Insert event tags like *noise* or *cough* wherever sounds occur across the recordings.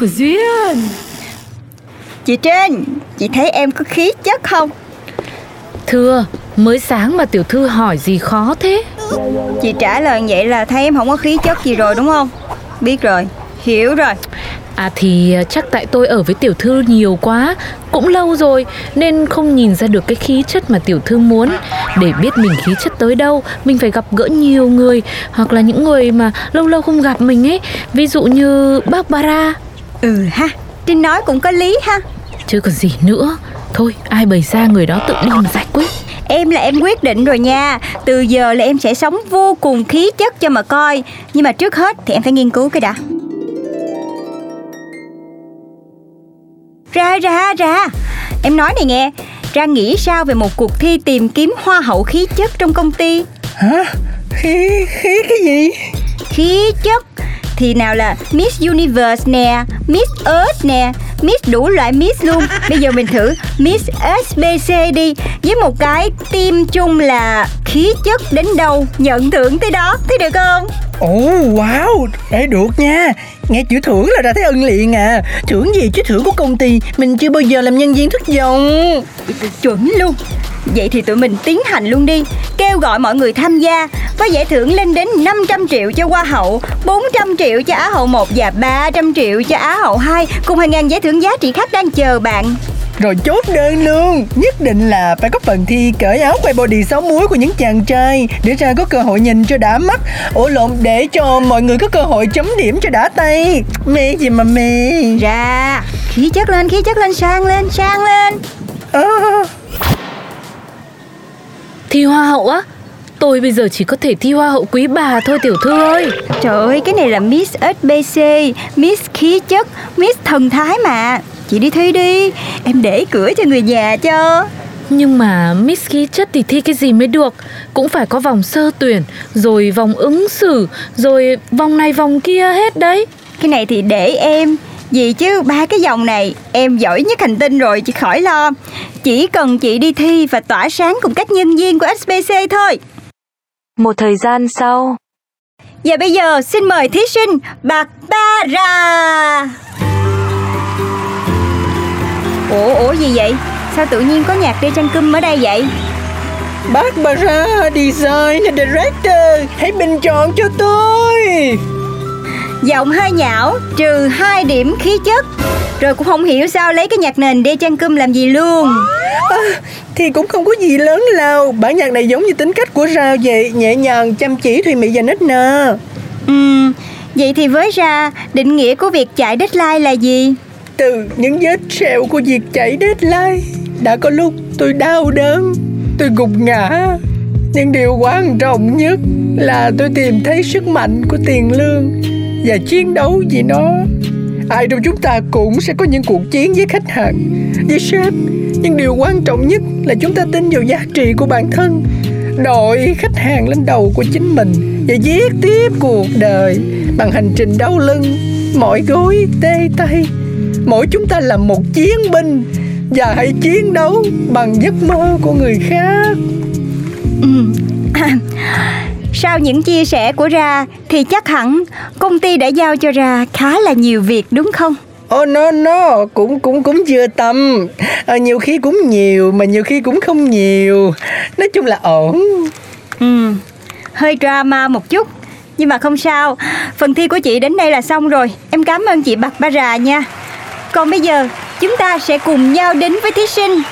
của duyên. Chị Trinh Chị thấy em có khí chất không? Thưa, mới sáng mà tiểu thư hỏi gì khó thế? Chị trả lời vậy là thấy em không có khí chất gì rồi đúng không? Biết rồi Hiểu rồi. À thì chắc tại tôi ở với tiểu thư nhiều quá Cũng lâu rồi Nên không nhìn ra được cái khí chất mà tiểu thư muốn. Để biết mình khí chất tới đâu Mình phải gặp gỡ nhiều người Hoặc là những người mà lâu lâu không gặp mình ấy. Ví dụ như Barbara Ừ ha. Trinh nói cũng có lý ha. Chứ còn gì nữa. Thôi ai bày ra người đó tự đi mà giải quyết. Em là em quyết định rồi nha. Từ giờ là em sẽ sống vô cùng khí chất cho mà coi. Nhưng mà trước hết thì em phải nghiên cứu cái đã. Ra ra ra. Em nói này nghe. Ra nghĩ sao về một cuộc thi tìm kiếm hoa hậu khí chất trong công ty? Hả? Khí, khí cái gì? Khí chất Thì nào là Miss Universe nè Miss Earth nè Miss đủ loại Miss luôn. *laughs* Bây giờ mình thử Miss SBC đi Với một cái team chung là Khí chất đến đâu Nhận thưởng tới đó Thấy được không? Ồ wow, Ê, được nha Nghe chữ thưởng là ra thấy ưng liền à. Thưởng gì chứ thưởng của công ty, Mình chưa bao giờ làm nhân viên thất vọng. Chuẩn luôn. Vậy thì tụi mình tiến hành luôn đi. Kêu gọi mọi người tham gia Với giải thưởng lên đến 500 triệu cho Hoa hậu 400 triệu cho Á hậu 1 Và 300 triệu cho Á hậu 2 Cùng hàng ngàn giải thưởng giá trị khác đang chờ bạn. Rồi chốt đơn luôn. Nhất định là phải có phần thi cởi áo quay body sáu muối của những chàng trai Để ra có cơ hội nhìn cho đã mắt. Ủa lộn để cho mọi người có cơ hội chấm điểm cho đã tay. Mê gì mà mê. Ra Khí chất lên, khí chất lên, sang lên, sang lên. À, Thi hoa hậu á Tôi bây giờ chỉ có thể thi hoa hậu quý bà thôi tiểu thư ơi. Trời ơi, cái này là Miss SBC Miss khí chất, Miss thần thái mà Chị đi thi đi. Em để cửa cho người nhà cho. Nhưng mà Miss khí chất thì thi cái gì mới được? Cũng phải có vòng sơ tuyển Rồi vòng ứng xử Rồi vòng này vòng kia hết đấy. Cái này thì để em. Gì chứ ba cái dòng này Em giỏi nhất hành tinh rồi chị khỏi lo. Chỉ cần chị đi thi và tỏa sáng Cùng các nhân viên của SBC thôi. Một thời gian sau, Và bây giờ xin mời thí sinh Bạc Ba Ra Ủa ủa gì vậy? Sao tự nhiên có nhạc Đê Trang Câm ở đây vậy? Barbara Design Director. Hãy bình chọn cho tôi. Giọng hơi nhão Trừ 2 điểm khí chất. Rồi cũng không hiểu sao lấy cái nhạc nền Đê Trang Câm làm gì luôn. À, Thì cũng không có gì lớn lao. Bản nhạc này giống như tính cách của Rao vậy Nhẹ nhàng, chăm chỉ, thùy mị và nết nà Ừm, Vậy thì với ra Định nghĩa của việc chạy deadline là gì từ những vết sẹo của việc chạy deadline. Đã có lúc tôi đau đớn, Tôi gục ngã. Nhưng điều quan trọng nhất Là tôi tìm thấy sức mạnh của tiền lương Và chiến đấu vì nó. Ai trong chúng ta cũng sẽ có những cuộc chiến với khách hàng, Với sếp. Nhưng điều quan trọng nhất là chúng ta tin vào giá trị của bản thân Đội khách hàng lên đầu của chính mình Và viết tiếp cuộc đời Bằng hành trình đau lưng, Mỏi gối, tê tay. Mỗi chúng ta là một chiến binh Và hãy chiến đấu bằng giấc mơ của người khác. Ừm. *clears throat* Sau những chia sẻ của Ra Thì chắc hẳn công ty đã giao cho Ra khá là nhiều việc đúng không? Oh no no cũng cũng cũng vừa tầm. À, nhiều khi cũng nhiều mà nhiều khi cũng không nhiều. Nói chung là ổn. Ừ, hơi drama một chút Nhưng mà không sao. Phần thi của chị đến đây là xong rồi. Em cảm ơn chị Bạc Ba Rà nha còn bây giờ, chúng ta sẽ cùng nhau đến với thí sinh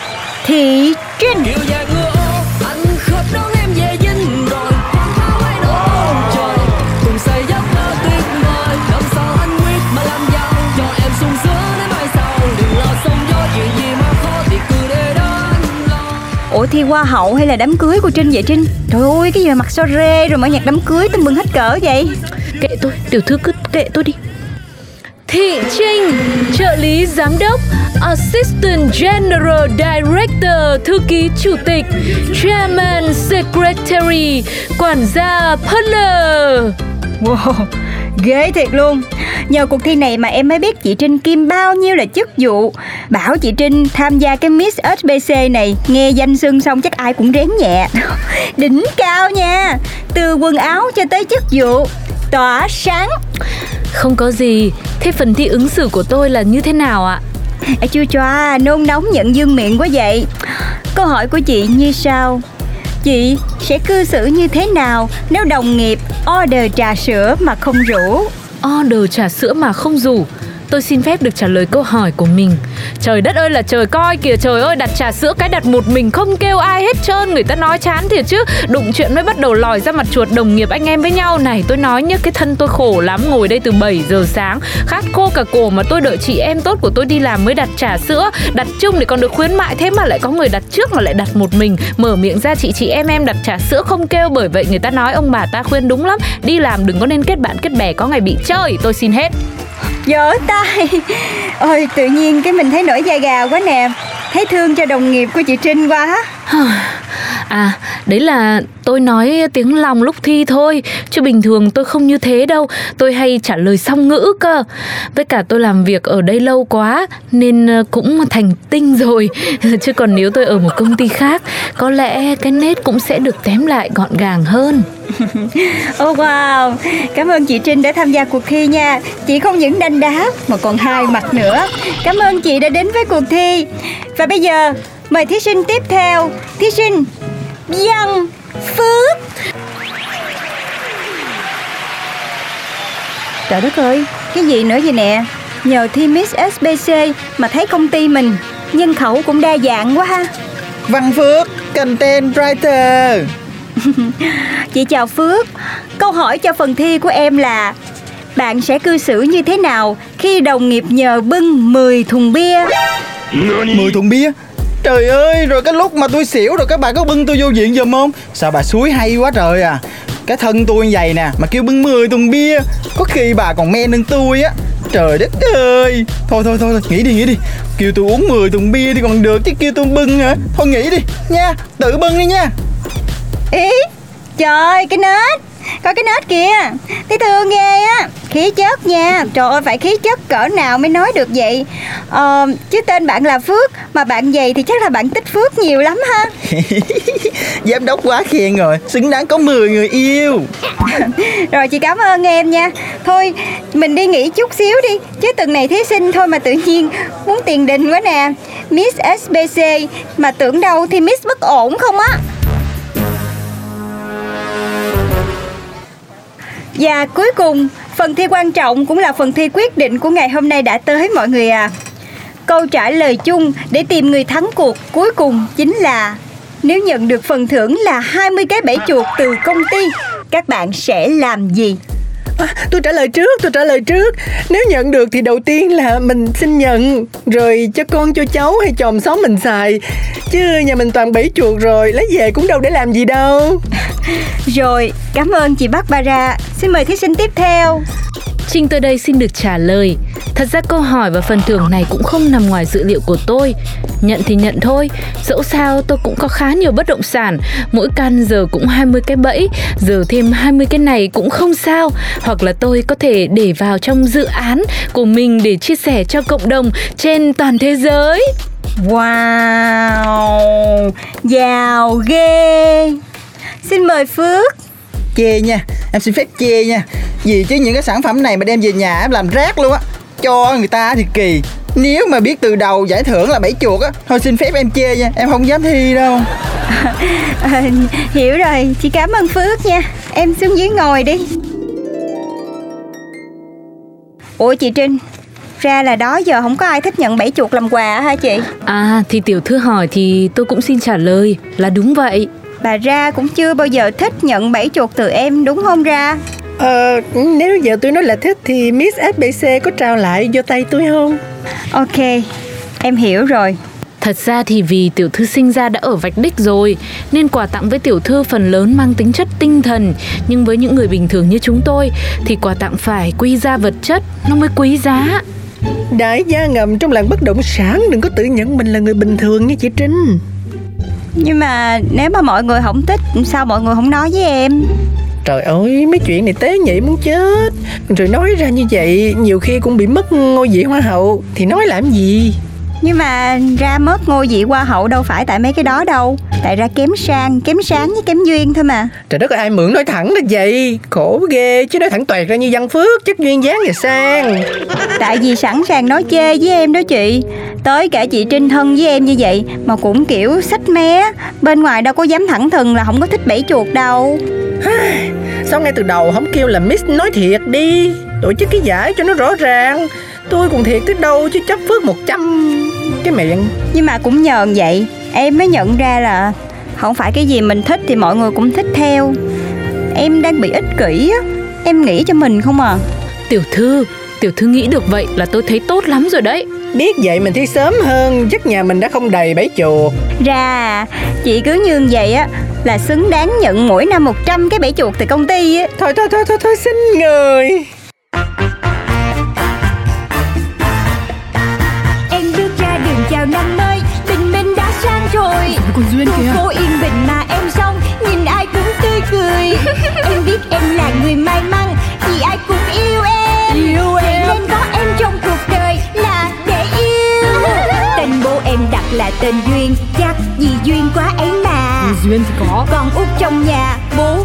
Thị Trinh. Kiểu Ủa thi hoa hậu hay là đám cưới của Trinh vậy Trinh? Trời ơi, cái gì mà mặc so rê rồi mở nhạc đám cưới tưng bừng hết cỡ vậy? Kệ tôi, tiểu thư cứ kệ tôi đi. Thị Trinh, trợ lý giám đốc, Assistant General Director, thư ký chủ tịch, Chairman Secretary, quản gia Partner. Wow Ghê thiệt luôn. Nhờ cuộc thi này mà em mới biết chị Trinh Kim bao nhiêu là chức vụ. Bảo chị Trinh tham gia cái Miss SBC này Nghe danh xưng xong chắc ai cũng rén nhẹ. *laughs* Đỉnh cao nha. Từ quần áo cho tới chức vụ Tỏa sáng. Không có gì, thế phần thi ứng xử của tôi là như thế nào ạ? à, Chưa choa nôn nóng nhận dương miệng quá vậy Câu hỏi của chị như sau Chị sẽ cư xử như thế nào nếu đồng nghiệp order trà sữa mà không rủ? Order trà sữa mà không rủ Tôi xin phép được trả lời câu hỏi của mình. Trời đất ơi là trời coi kìa, Trời ơi, đặt trà sữa cái đặt một mình Không kêu ai hết trơn. Người ta nói chán thiệt chứ. Đụng chuyện mới bắt đầu lòi ra mặt chuột đồng nghiệp anh em với nhau. Này, tôi nói nhá, Cái thân tôi khổ lắm, Ngồi đây từ 7 giờ sáng. Khát khô cả cổ mà tôi đợi chị em tốt của tôi đi làm mới đặt trà sữa. Đặt chung để còn được khuyến mại Thế mà lại có người đặt trước mà lại đặt một mình. Mở miệng ra, chị chị em em đặt trà sữa không kêu. Bởi vậy người ta nói ông bà ta khuyên đúng lắm. Đi làm đừng có nên kết bạn, kết bè, Có ngày bị chơi. Tôi xin hết. Vỗ tay. *laughs* Ôi, tự nhiên cái mình thấy nổi da gà quá nè. Thấy thương cho đồng nghiệp của chị Trinh quá. À, đấy là tôi nói tiếng lòng lúc thi thôi Chứ bình thường tôi không như thế đâu. Tôi hay trả lời song ngữ cơ. Với cả tôi làm việc ở đây lâu quá Nên ờ, cũng thành tinh rồi. *laughs* Chứ còn nếu tôi ở một công ty khác Có lẽ cái nết cũng sẽ được tém lại gọn gàng hơn. *laughs* Oh wow. Cảm ơn chị Trinh đã tham gia cuộc thi nha. Chị không những đanh đá mà còn hai mặt nữa. Cảm ơn chị đã đến với cuộc thi. Và bây giờ mời thí sinh tiếp theo. Thí sinh Văn Phước. Trời đất ơi Cái gì nữa vậy nè? Nhờ thi Miss SBC mà thấy công ty mình Nhân khẩu cũng đa dạng quá ha. Văn Phước, content writer. *laughs* Chị chào Phước Câu hỏi cho phần thi của em là Bạn sẽ cư xử như thế nào Khi đồng nghiệp nhờ bưng 10 thùng bia? 10 thùng bia Trời ơi, rồi cái lúc mà tôi xỉu rồi các bà có bưng tôi vô viện giùm không? Sao bà suối hay quá trời à? Cái thân tôi như vậy nè, mà kêu bưng 10 thùng bia. Có khi bà còn men hơn tôi á. Trời đất ơi. Thôi thôi thôi, nghỉ đi nghỉ đi. Kêu tôi uống 10 thùng bia thì còn được chứ kêu tôi bưng hả? Thôi nghỉ đi nha, tự bưng đi nha. Ý Trời cái nết. Có cái nết kìa. Thấy thương ghê á. Khí chất nha. Trời ơi phải khí chất cỡ nào mới nói được vậy? Ờ, Chứ tên bạn là Phước Mà bạn vậy thì chắc là bạn tích phước nhiều lắm ha. *laughs* Giám đốc quá khen rồi Xứng đáng có 10 người yêu. *laughs* Rồi chị cảm ơn em nha. Thôi mình đi nghỉ chút xíu đi Chứ tuần này thí sinh thôi mà tự nhiên Muốn tiền đình quá nè. Miss SBC Mà tưởng đâu thì Miss bất ổn không á. Và cuối cùng Phần thi quan trọng cũng là phần thi quyết định của ngày hôm nay đã tới mọi người à Câu trả lời chung để tìm người thắng cuộc cuối cùng chính là, Nếu nhận được phần thưởng là 20 cái bẫy chuột từ công ty, Các bạn sẽ làm gì? À, Tôi trả lời trước, tôi trả lời trước. Nếu nhận được thì đầu tiên là mình xin nhận Rồi cho con cho cháu hay chòm xóm mình xài. Chứ nhà mình toàn bẫy chuột rồi Lấy về cũng đâu để làm gì đâu. *laughs* Rồi, cảm ơn chị Barbara Xin mời thí sinh tiếp theo. Trinh tới đây xin được trả lời Thật ra câu hỏi và phần thưởng này cũng không nằm ngoài dự liệu của tôi. Nhận thì nhận thôi Dẫu sao tôi cũng có khá nhiều bất động sản. Mỗi căn giờ cũng 20 cái bẫy Giờ thêm 20 cái này cũng không sao. Hoặc là tôi có thể để vào trong dự án của mình Để chia sẻ cho cộng đồng trên toàn thế giới. Wow Giàu ghê. Xin mời Phước. Chê nha, em xin phép chê nha. Vì chứ những cái sản phẩm này mà đem về nhà em làm rác luôn á Cho người ta thì kỳ. Nếu mà biết từ đầu giải thưởng là bẫy chuột á Thôi xin phép em chê nha, em không dám thi đâu. À, *laughs* Hiểu rồi, chị cảm ơn Phước nha. Em xuống dưới ngồi đi. Ủa chị Trinh Ra là đó giờ không có ai thích nhận bẫy chuột làm quà hả chị? À thì tiểu thư hỏi thì tôi cũng xin trả lời Là đúng vậy. Bà Ra cũng chưa bao giờ thích nhận bẫy chuột từ em đúng không Ra Ờ, nếu giờ tôi nói là thích thì Miss SBC có trao lại vô tay tôi không? Ok, em hiểu rồi. Thật ra thì vì tiểu thư sinh ra đã ở vạch đích rồi Nên quà tặng với tiểu thư phần lớn mang tính chất tinh thần. Nhưng với những người bình thường như chúng tôi Thì quà tặng phải quy ra vật chất Nó mới quý giá. Đại gia ngầm trong làng bất động sản Đừng có tự nhận mình là người bình thường nha chị Trinh. Nhưng mà nếu mà mọi người không thích Sao mọi người không nói với em Trời ơi, mấy chuyện này tế nhị muốn chết. Rồi nói ra như vậy, Nhiều khi cũng bị mất ngôi vị hoa hậu. Thì nói làm gì? Nhưng mà ra mất ngôi vị hoa hậu đâu phải tại mấy cái đó đâu. Tại ra kém sang, kém sáng với kém duyên thôi mà. Trời đất ơi ai mượn nói thẳng là vậy? Khổ ghê chứ nói thẳng toẹt ra như văn phước Chất duyên dáng và sang. Tại vì sẵn sàng nói chê với em đó chị. Tới cả chị Trinh thân với em như vậy Mà cũng kiểu sách mé. Bên ngoài đâu có dám thẳng thừng là không có thích bẫy chuột đâu. Sao ngay từ đầu không kêu là Miss nói thiệt đi? Tổ chức cái giải cho nó rõ ràng Tôi còn thiệt tới đâu chứ chấp phước 100 Cái miệng. Nhưng mà cũng nhờ vậy Em mới nhận ra là Không phải cái gì mình thích thì mọi người cũng thích theo. Em đang bị ích kỷ á Em nghĩ cho mình không à. Tiểu thư, tiểu thư nghĩ được vậy là tôi thấy tốt lắm rồi đấy. Biết vậy mình thi sớm hơn Chắc nhà mình đã không đầy bẫy chuột Ra Chị cứ như vậy á Là xứng đáng nhận mỗi năm 100 cái bẫy chuột từ công ty á. Thôi thôi thôi thôi, thôi xin người năm mới Tình mình đã sang rồi. Còn Duyên kìa. phố yên bình mà em xong Nhìn ai cũng tươi cười. *laughs* Em biết em là người may mắn Vì ai cũng yêu em. Yêu em. nên có em trong cuộc đời là để yêu. *laughs* Tên bố em đặt là tên Duyên Chắc vì duyên quá ấy mà. Duyên thì có. Con út trong nhà Bố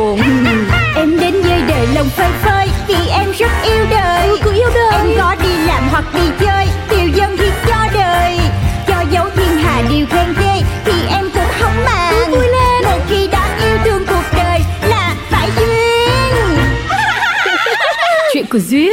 đời